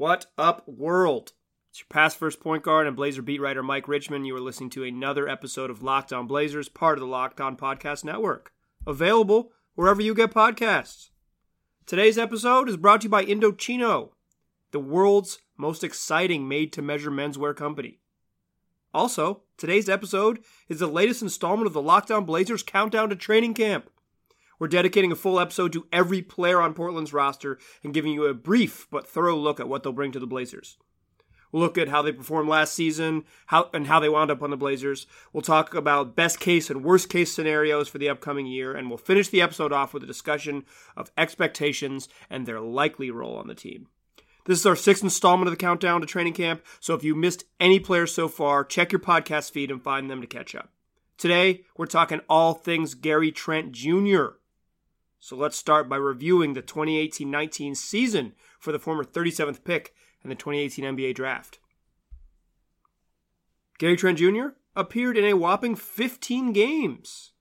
What up, world? It's your past first point guard and Blazer beat writer Mike Richman. You are listening to another episode of Locked On Blazers, part of the Locked On Podcast Network. Available wherever you get podcasts. Today's episode is brought to you by Indochino, the world's most exciting made to measure menswear company. Also, today's episode is the latest installment of the Locked On Blazers Countdown to Training Camp. We're dedicating a full episode to every player on Portland's roster and giving you a brief but thorough look at what they'll bring to the Blazers. We'll look at how they performed last season, how and how they wound up on the Blazers. We'll talk about best case and worst case scenarios for the upcoming year, and we'll finish the episode off with a discussion of expectations and their likely role on the team. This is our sixth installment of the countdown to training camp, so if you missed any players so far, check your podcast feed and find them to catch up. Today, we're talking all things Gary Trent Jr. So let's start by reviewing the 2018 19 season for the former 37th pick in the 2018 NBA draft. Gary Trent Jr. appeared in a whopping 15 games,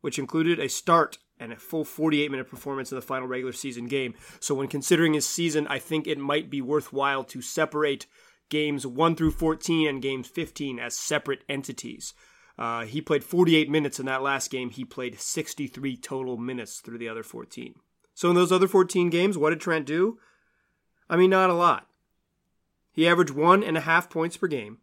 which included a start and a full 48 minute performance in the final regular season game. So, when considering his season, I think it might be worthwhile to separate games 1 through 14 and games 15 as separate entities. Uh, he played 48 minutes in that last game. He played 63 total minutes through the other 14. So, in those other 14 games, what did Trent do? I mean, not a lot. He averaged one and a half points per game.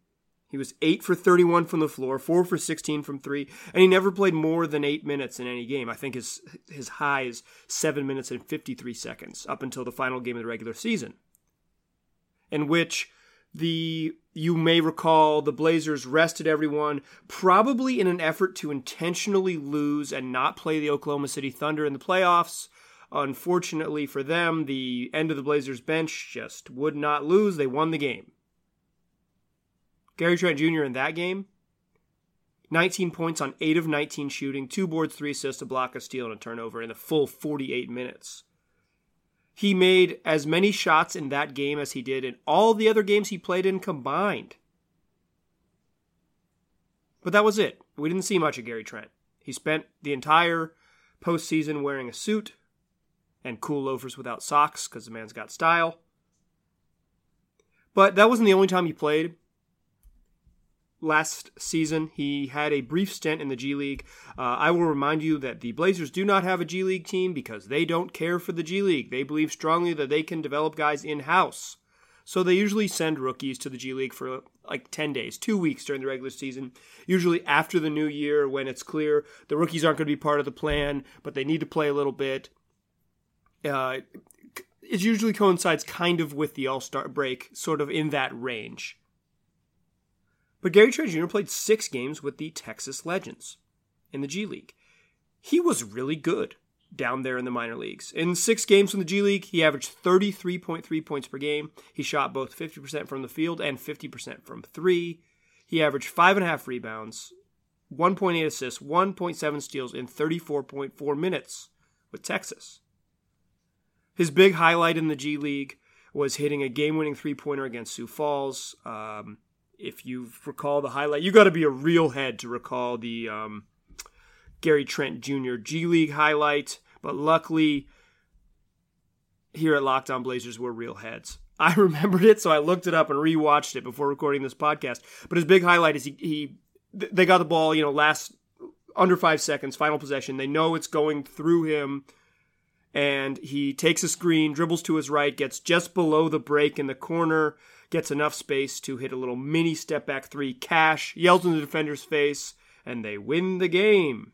He was 8 for 31 from the floor, 4 for 16 from 3, and he never played more than 8 minutes in any game. I think his his high is 7 minutes and 53 seconds up until the final game of the regular season. In which the you may recall the Blazers rested everyone probably in an effort to intentionally lose and not play the Oklahoma City Thunder in the playoffs Unfortunately for them, the end of the Blazers bench just would not lose. They won the game. Gary Trent Jr. in that game, 19 points on 8 of 19 shooting, 2 boards, 3 assists, a block, a steal, and a turnover in the full 48 minutes. He made as many shots in that game as he did in all the other games he played in combined. But that was it. We didn't see much of Gary Trent. He spent the entire postseason wearing a suit, and cool loafers without socks because the man's got style. But that wasn't the only time he played. Last season, he had a brief stint in the G League. Uh, I will remind you that the Blazers do not have a G League team because they don't care for the G League. They believe strongly that they can develop guys in house. So they usually send rookies to the G League for like 10 days, two weeks during the regular season. Usually after the new year, when it's clear the rookies aren't going to be part of the plan, but they need to play a little bit uh, it usually coincides kind of with the All Star break, sort of in that range. But Gary Trent Jr. played six games with the Texas Legends in the G League. He was really good down there in the minor leagues. In six games from the G League, he averaged 33.3 points per game. He shot both 50% from the field and 50% from three. He averaged five and a half rebounds, 1.8 assists, 1.7 steals in 34.4 minutes with Texas. His big highlight in the G League was hitting a game-winning three-pointer against Sioux Falls. Um, if you recall the highlight, you got to be a real head to recall the um, Gary Trent Jr. G League highlight. But luckily, here at Locked On Blazers, we're real heads. I remembered it, so I looked it up and rewatched it before recording this podcast. But his big highlight is he, he they got the ball, you know, last under five seconds, final possession. They know it's going through him and he takes a screen, dribbles to his right, gets just below the break in the corner, gets enough space to hit a little mini step back three. Cash yells in the defender's face, and they win the game.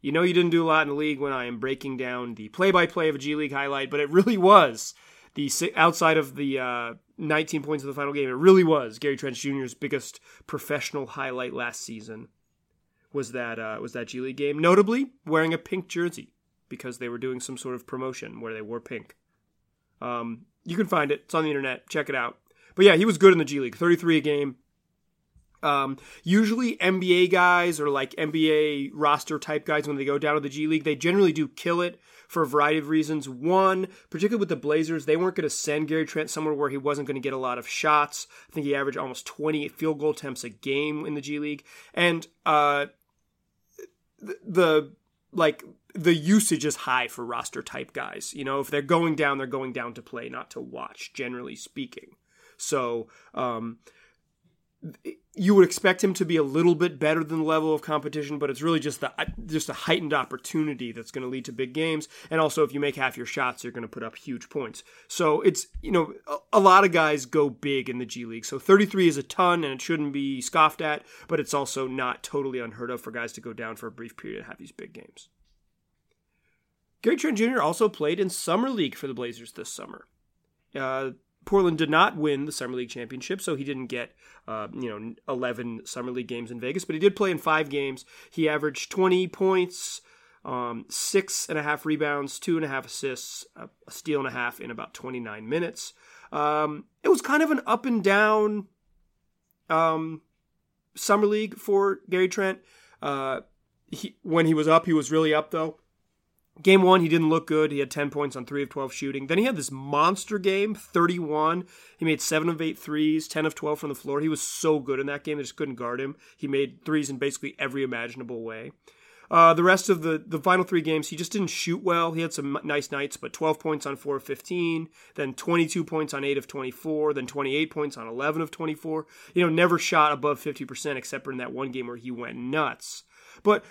You know, you didn't do a lot in the league when I am breaking down the play by play of a G League highlight, but it really was the outside of the uh, 19 points of the final game. It really was Gary Trent Jr.'s biggest professional highlight last season was that uh, was that G League game. Notably, wearing a pink jersey because they were doing some sort of promotion where they wore pink. Um, you can find it; it's on the internet. Check it out. But yeah, he was good in the G League. Thirty-three a game. Um, usually NBA guys or like NBA roster type guys when they go down to the G League, they generally do kill it for a variety of reasons. One, particularly with the Blazers, they weren't going to send Gary Trent somewhere where he wasn't going to get a lot of shots. I think he averaged almost 20 field goal attempts a game in the G League. And uh, the like the usage is high for roster type guys. You know, if they're going down, they're going down to play, not to watch, generally speaking. So, um, you would expect him to be a little bit better than the level of competition, but it's really just the just a heightened opportunity that's going to lead to big games. And also, if you make half your shots, you're going to put up huge points. So it's you know a, lot of guys go big in the G League. So 33 is a ton, and it shouldn't be scoffed at. But it's also not totally unheard of for guys to go down for a brief period and have these big games. Gary Trent Jr. also played in summer league for the Blazers this summer. Uh, Portland did not win the summer league championship, so he didn't get uh, you know 11 summer league games in Vegas, but he did play in five games. He averaged 20 points, um, six and a half rebounds, two and a half assists, a steal and a half in about 29 minutes. Um, it was kind of an up and down um, summer league for Gary Trent. Uh, he, when he was up, he was really up though. Game one, he didn't look good. He had 10 points on 3 of 12 shooting. Then he had this monster game, 31. He made 7 of 8 threes, 10 of 12 from the floor. He was so good in that game, they just couldn't guard him. He made threes in basically every imaginable way. Uh, the rest of the, the final three games, he just didn't shoot well. He had some nice nights, but 12 points on 4 of 15, then 22 points on 8 of 24, then 28 points on 11 of 24. You know, never shot above 50% except for in that one game where he went nuts. But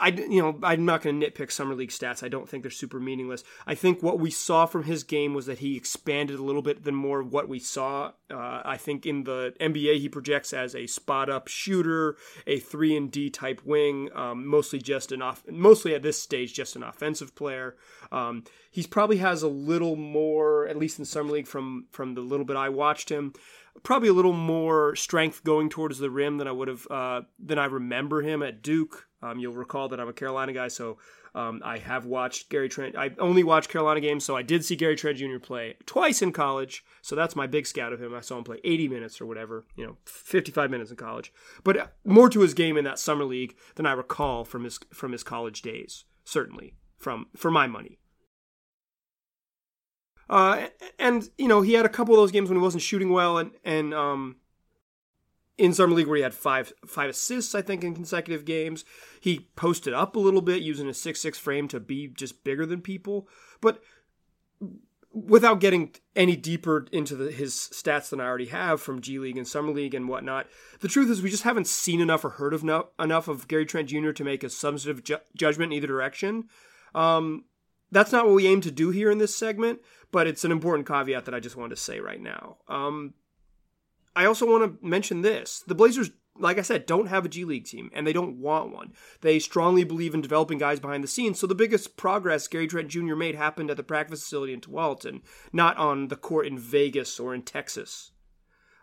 I, you know, I'm not going to nitpick summer league stats. I don't think they're super meaningless. I think what we saw from his game was that he expanded a little bit than more what we saw. Uh, I think in the NBA he projects as a spot up shooter, a three and D type wing, um, mostly just an off, mostly at this stage just an offensive player. Um, he probably has a little more, at least in summer league, from from the little bit I watched him probably a little more strength going towards the rim than I would have uh, than I remember him at Duke. Um, you'll recall that I'm a Carolina guy, so um, I have watched Gary Trent. I only watched Carolina games, so I did see Gary Trent Jr. play twice in college. So that's my big scout of him. I saw him play 80 minutes or whatever, you know, 55 minutes in college. But uh, more to his game in that summer league than I recall from his from his college days. Certainly, from for my money. Uh, and you know, he had a couple of those games when he wasn't shooting well, and and um, in summer league where he had five five assists, I think, in consecutive games. He posted up a little bit using a six six frame to be just bigger than people, but without getting any deeper into the, his stats than I already have from G League and Summer League and whatnot, the truth is we just haven't seen enough or heard of no, enough of Gary Trent Jr. to make a substantive ju- judgment in either direction. Um, that's not what we aim to do here in this segment, but it's an important caveat that I just wanted to say right now. Um, I also want to mention this. The Blazers, like I said, don't have a G League team, and they don't want one. They strongly believe in developing guys behind the scenes, so the biggest progress Gary Trent Jr. made happened at the practice facility in Tualatin, not on the court in Vegas or in Texas.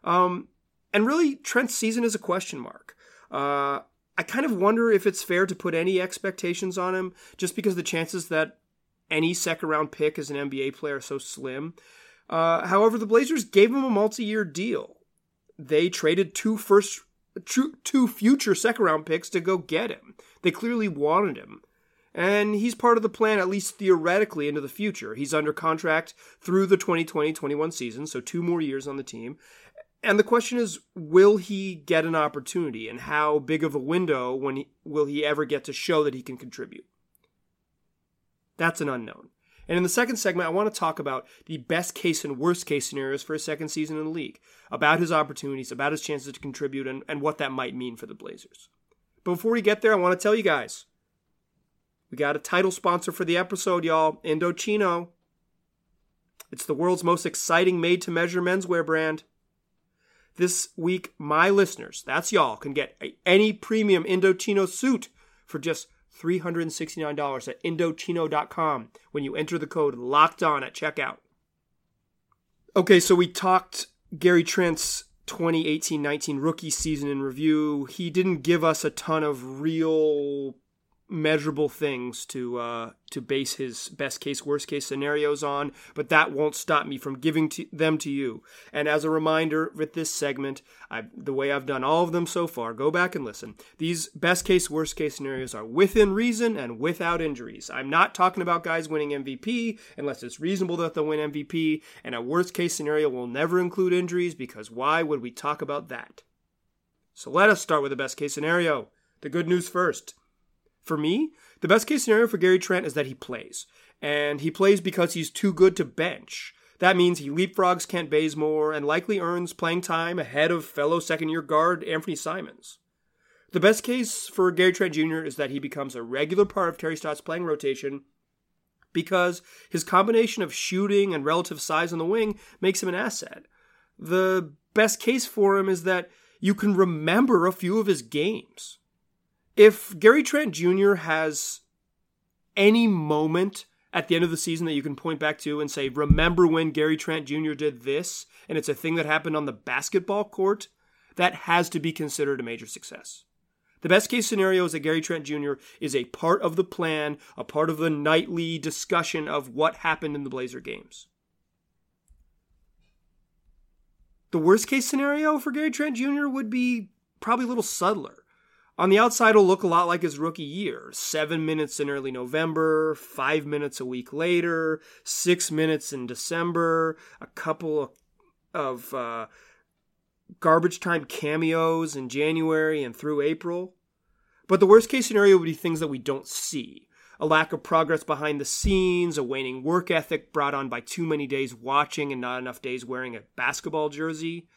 Um, and really, Trent's season is a question mark. Uh, I kind of wonder if it's fair to put any expectations on him, just because the chances that any second round pick as an NBA player so slim. Uh, however, the Blazers gave him a multi year deal they traded two first two future second round picks to go get him. They clearly wanted him. And he's part of the plan, at least theoretically, into the future. He's under contract through the 2020 21 season, so two more years on the team. And the question is, will he get an opportunity? And how big of a window when he, will he ever get to show that he can contribute? That's an unknown. And in the second segment, I want to talk about the best case and worst case scenarios for a second season in the league, about his opportunities, about his chances to contribute, and, and what that might mean for the Blazers. But before we get there, I want to tell you guys we got a title sponsor for the episode, y'all Indochino. It's the world's most exciting made to measure menswear brand. This week, my listeners, that's y'all, can get any premium Indochino suit for just $369 at Indochino.com when you enter the code locked on at checkout. Okay, so we talked Gary Trent's 2018 19 rookie season in review. He didn't give us a ton of real measurable things to uh, to base his best case, worst case scenarios on, but that won't stop me from giving to them to you. And as a reminder, with this segment, I, the way I've done all of them so far, go back and listen. These best case, worst case scenarios are within reason and without injuries. I'm not talking about guys winning MVP unless it's reasonable that they'll win MVP, and a worst case scenario will never include injuries because why would we talk about that? So let us start with the best case scenario. The good news first. For me, the best case scenario for Gary Trent is that he plays. And he plays because he's too good to bench. That means he leapfrogs Kent Bazemore and likely earns playing time ahead of fellow second year guard Anfernee Simons. The best case for Gary Trent Jr. is that he becomes a regular part of Terry Stotts' playing rotation because his combination of shooting and relative size on the wing makes him an asset. The best case for him is that you can remember a few of his games. If Gary Trent Jr. has any moment at the end of the season that you can point back to and say, remember when Gary Trent Jr. did this, and it's a thing that happened on the basketball court, that has to be considered a major success. The best case scenario is that Gary Trent Jr. is a part of the plan, a part of the nightly discussion of what happened in the Blazer games. The worst case scenario for Gary Trent Jr. would be probably a little subtler. On the outside, it'll look a lot like his rookie year seven minutes in early November, five minutes a week later, six minutes in December, a couple of, uh, garbage time cameos in January and through April. But the worst case scenario would be things that we don't see a lack of progress behind the scenes, a waning work ethic brought on by too many days watching and not enough days wearing a basketball jersey.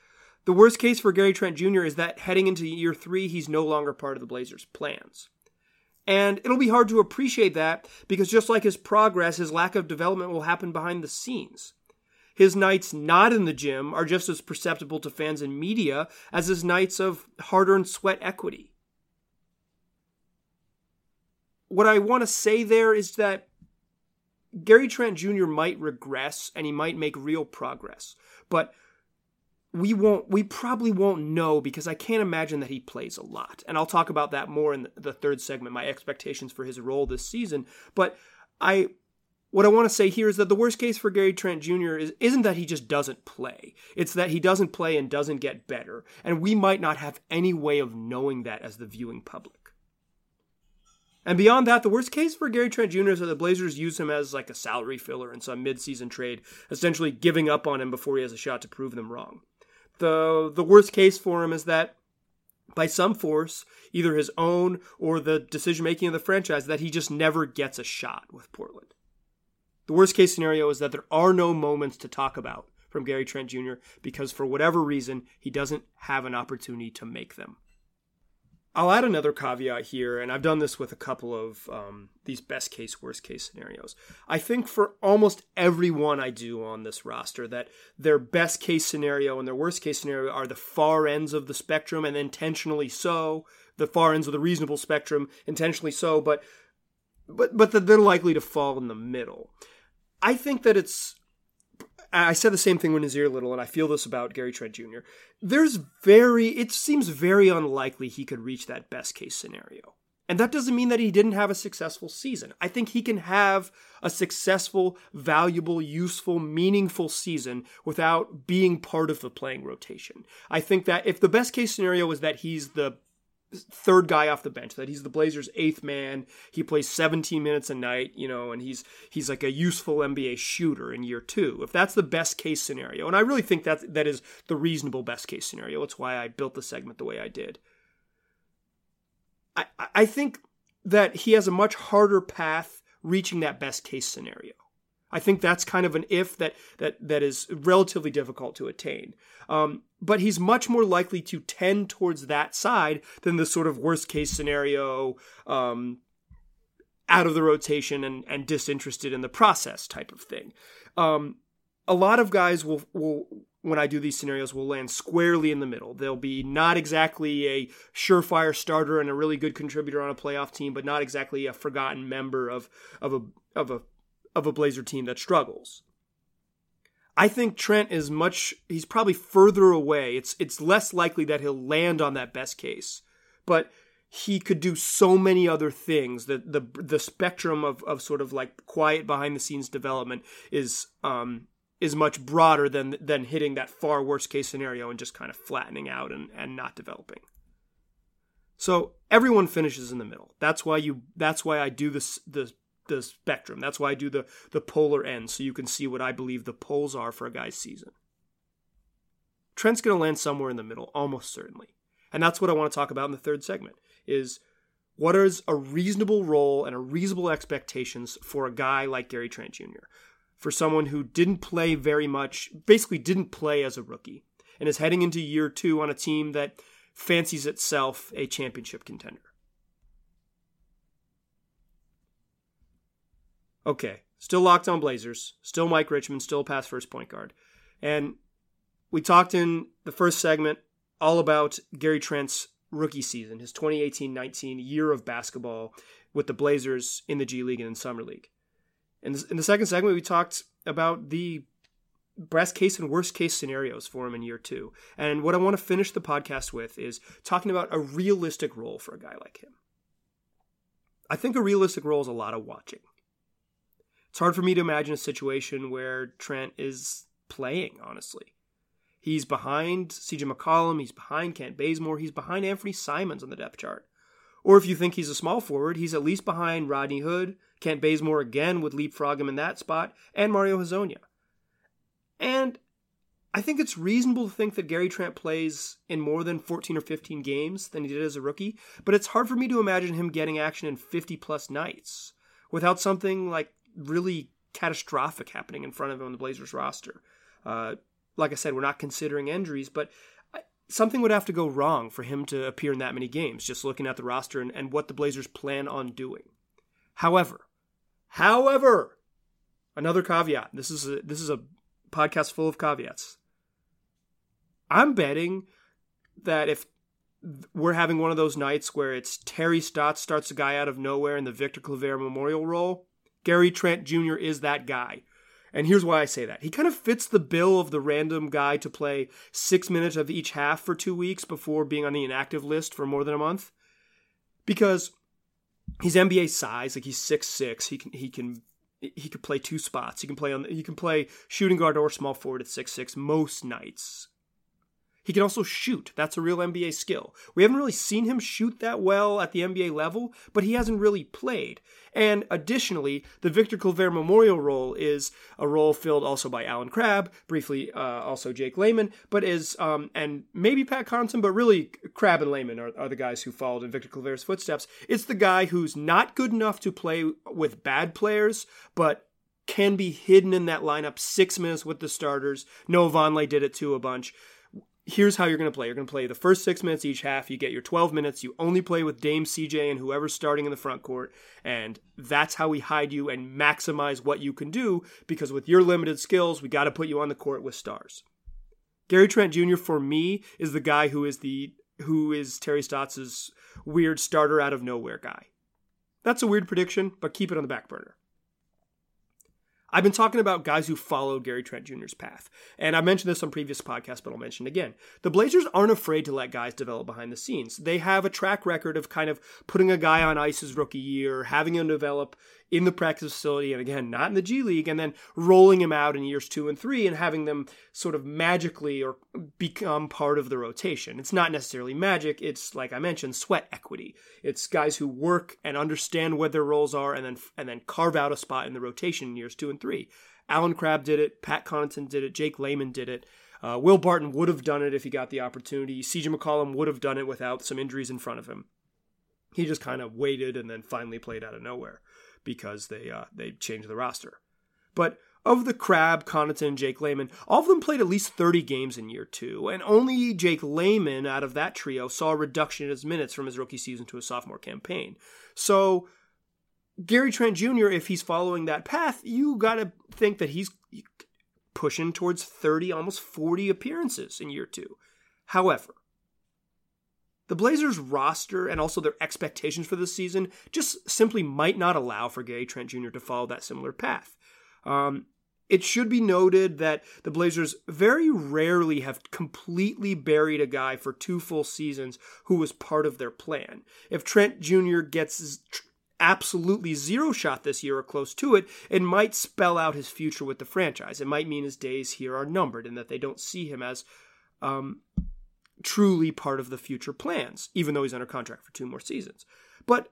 The worst case for Gary Trent Jr. is that heading into year three, he's no longer part of the Blazers' plans. And it'll be hard to appreciate that because just like his progress, his lack of development will happen behind the scenes. His nights not in the gym are just as perceptible to fans and media as his nights of hard earned sweat equity. What I want to say there is that Gary Trent Jr. might regress and he might make real progress, but we won't we probably won't know because I can't imagine that he plays a lot. And I'll talk about that more in the third segment, my expectations for his role this season. But I what I want to say here is that the worst case for Gary Trent Jr. is isn't that he just doesn't play. It's that he doesn't play and doesn't get better. And we might not have any way of knowing that as the viewing public. And beyond that, the worst case for Gary Trent Jr. is that the Blazers use him as like a salary filler in some midseason trade, essentially giving up on him before he has a shot to prove them wrong. The the worst case for him is that by some force, either his own or the decision making of the franchise, that he just never gets a shot with Portland. The worst case scenario is that there are no moments to talk about from Gary Trent Jr. because for whatever reason, he doesn't have an opportunity to make them. I'll add another caveat here, and I've done this with a couple of um, these best case, worst case scenarios. I think for almost everyone I do on this roster, that their best case scenario and their worst case scenario are the far ends of the spectrum, and intentionally so. The far ends of the reasonable spectrum, intentionally so, but but but that they're likely to fall in the middle. I think that it's. I said the same thing when Nassir Little, and I feel this about Gary Trent Jr. There's very, it seems very unlikely he could reach that best case scenario. And that doesn't mean that he didn't have a successful season. I think he can have a successful, valuable, useful, meaningful season without being part of the playing rotation. I think that if the best case scenario is that he's the third guy off the bench that he's the blazers eighth man. He plays 17 minutes a night you know and he's he's like a useful nba shooter in year two if that's the best case scenario. And i really think that that is the reasonable best case scenario. That's why i built the segment the way i did. I i think that he has a much harder path reaching that best case scenario I think that's kind of an if that that that is relatively difficult to attain. Um, but he's much more likely to tend towards that side than the sort of worst case scenario, um, out of the rotation and, and disinterested in the process type of thing. Um, a lot of guys will will when I do these scenarios will land squarely in the middle. They'll be not exactly a surefire starter and a really good contributor on a playoff team, but not exactly a forgotten member of of a of a of a Blazer team that struggles. I think Trent is much he's probably further away. It's it's less likely that he'll land on that best case. But he could do so many other things. The the the spectrum of, of sort of like quiet behind the scenes development is um is much broader than than hitting that far worst case scenario and just kind of flattening out and, and not developing. So everyone finishes in the middle. That's why you that's why I do this the the spectrum. That's why I do the the polar ends so you can see what I believe the poles are for a guy's season. Trent's going to land somewhere in the middle, almost certainly. And that's what I want to talk about in the third segment is What is a reasonable role and a reasonable expectations for a guy like Gary Trent Jr.? For someone who didn't play very much, basically didn't play as a rookie, and is heading into year two on a team that fancies itself a championship contender. Okay, still locked on Blazers, still Mike Richman, still past first point guard. And we talked in the first segment all about Gary Trent's rookie season, his 2018 19 year of basketball with the Blazers in the G League and in Summer League. In in the second segment, we talked about the best case and worst case scenarios for him in year two. And what I want to finish the podcast with is talking about a realistic role for a guy like him. I think a realistic role is a lot of watching. It's hard for me to imagine a situation where Trent is playing, honestly. He's behind CJ McCollum, he's behind Kent Bazemore, he's behind Anfernee Simons on the depth chart. Or if you think he's a small forward, he's at least behind Rodney Hood, Kent Bazemore again would leapfrog him in that spot, and Mario Hezonja. And I think it's reasonable to think that Gary Trent plays in more than 14 or 15 games than he did as a rookie, but it's hard for me to imagine him getting action in 50 plus nights without something like really catastrophic happening in front of him on the Blazers roster. Uh, like I said, we're not considering injuries, but something would have to go wrong for him to appear in that many games, just looking at the roster and, and what the Blazers plan on doing. However, however, another caveat. This is a, this is a podcast full of caveats. I'm betting that if we're having one of those nights where it's Terry Stotts starts a guy out of nowhere in the Victor Claver Memorial role, Gary Trent Jr. is that guy. And here's why I say that. He kind of fits the bill of the random guy to play six minutes of each half for two weeks before being on the inactive list for more than a month. Because he's NBA size, like he's six six. He can he can he could play two spots. He can play on he can play shooting guard or small forward at six six most nights. He can also shoot. That's a real NBA skill. We haven't really seen him shoot that well at the NBA level, but he hasn't really played. And additionally, the Victor Claver Memorial role is a role filled also by Allen Crabbe, briefly uh, also Jake Layman, but is, um, and maybe Pat Connaughton, but really Crabbe and Layman are, are the guys who followed in Victor Claver's footsteps. It's the guy who's not good enough to play with bad players, but can be hidden in that lineup six minutes with the starters. Noah Vonleh did it too a bunch here's how you're going to play. You're going to play the first six minutes each half. You get your 12 minutes. You only play with Dame CJ and whoever's starting in the front court. And that's how we hide you and maximize what you can do because with your limited skills, we got to put you on the court with stars. Gary Trent Jr. for me is the guy who is the who is Terry Stotts's weird starter out of nowhere guy. That's a weird prediction, but keep it on the back burner. I've been talking about guys who followed Gary Trent Jr.'s path. And I mentioned this on previous podcasts, but I'll mention it again. The Blazers aren't afraid to let guys develop behind the scenes. They have a track record of kind of putting a guy on ice his rookie year, having him develop in the practice facility, and again, not in the G League, and then rolling him out in years two and three and having them sort of magically or become part of the rotation. It's not necessarily magic, it's like I mentioned, sweat equity. It's guys who work and understand what their roles are and then and then carve out a spot in the rotation in years two and three. Allen Crabbe did it, Pat Connaughton did it, Jake Layman did it. Uh, Will Barton would have done it if he got the opportunity. CJ McCollum would have done it without some injuries in front of him. He just kind of waited and then finally played out of nowhere because they uh, they changed the roster. But of the Crabbe, Connaughton, Jake Layman, all of them played at least 30 games in year two, and only Jake Layman out of that trio saw a reduction in his minutes from his rookie season to a sophomore campaign. So Gary Trent Jr., if he's following that path, you got to think that he's pushing towards 30, almost 40 appearances in year two. However, the Blazers' roster and also their expectations for this season just simply might not allow for Gary Trent Jr. to follow that similar path. Um, it should be noted that the Blazers very rarely have completely buried a guy for two full seasons who was part of their plan. If Trent Jr. gets absolutely zero shot this year or close to it, it might spell out his future with the franchise. It might mean his days here are numbered and that they don't see him as um, truly part of the future plans, even though he's under contract for two more seasons. But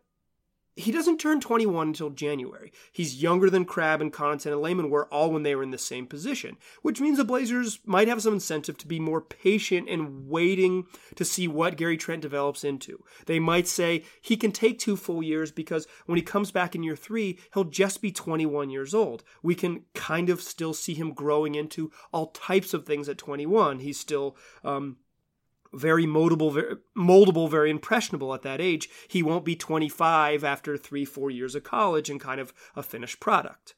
he doesn't turn 21 until January. He's younger than Crabbe and Connaughton and Layman were all when they were in the same position, which means the Blazers might have some incentive to be more patient and waiting to see what Gary Trent develops into. They might say he can take two full years because when he comes back in year three, he'll just be 21 years old. We can kind of still see him growing into all types of things at 21. He's still um, very moldable, very, moldable, very impressionable at that age. He won't be 25 after three, four years of college and kind of a finished product.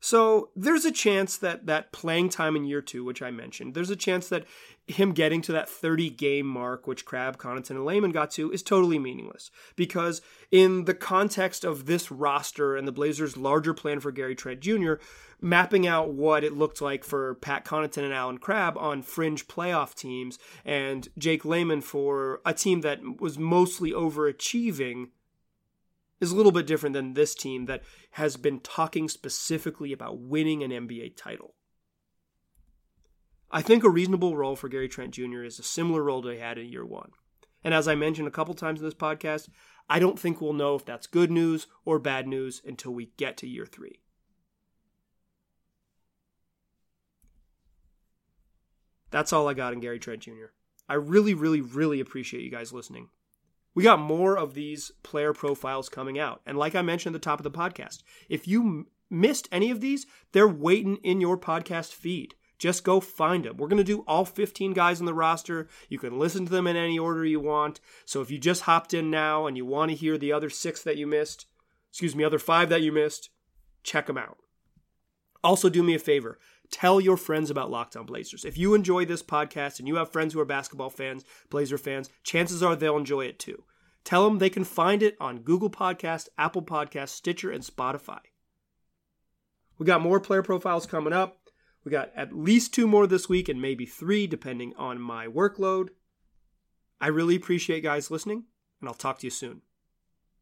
So there's a chance that that playing time in year two, which I mentioned, there's a chance that him getting to that 30 game mark, which Crabbe, Connaughton, and Layman got to, is totally meaningless. Because in the context of this roster and the Blazers' larger plan for Gary Trent Jr., mapping out what it looked like for Pat Connaughton and Allen Crabbe on fringe playoff teams, and Jake Layman for a team that was mostly overachieving is a little bit different than this team that has been talking specifically about winning an NBA title. I think a reasonable role for Gary Trent Jr. is a similar role to he had in year one. And as I mentioned a couple times in this podcast, I don't think we'll know if that's good news or bad news until we get to year three. That's all I got in Gary Trent Jr. I really, really, really appreciate you guys listening. We got more of these player profiles coming out. And like I mentioned at the top of the podcast, if you m- missed any of these, they're waiting in your podcast feed. Just go find them. We're going to do all 15 guys on the roster. You can listen to them in any order you want. So if you just hopped in now and you want to hear the other six that you missed, excuse me, other five that you missed, check them out. Also, do me a favor tell your friends about Locked On Blazers. If you enjoy this podcast and you have friends who are basketball fans, Blazer fans, chances are they'll enjoy it too. Tell them they can find it on Google Podcast, Apple Podcast, Stitcher, and Spotify. We got more player profiles coming up. We got at least two more this week and maybe three, depending on my workload. I really appreciate guys listening, and I'll talk to you soon.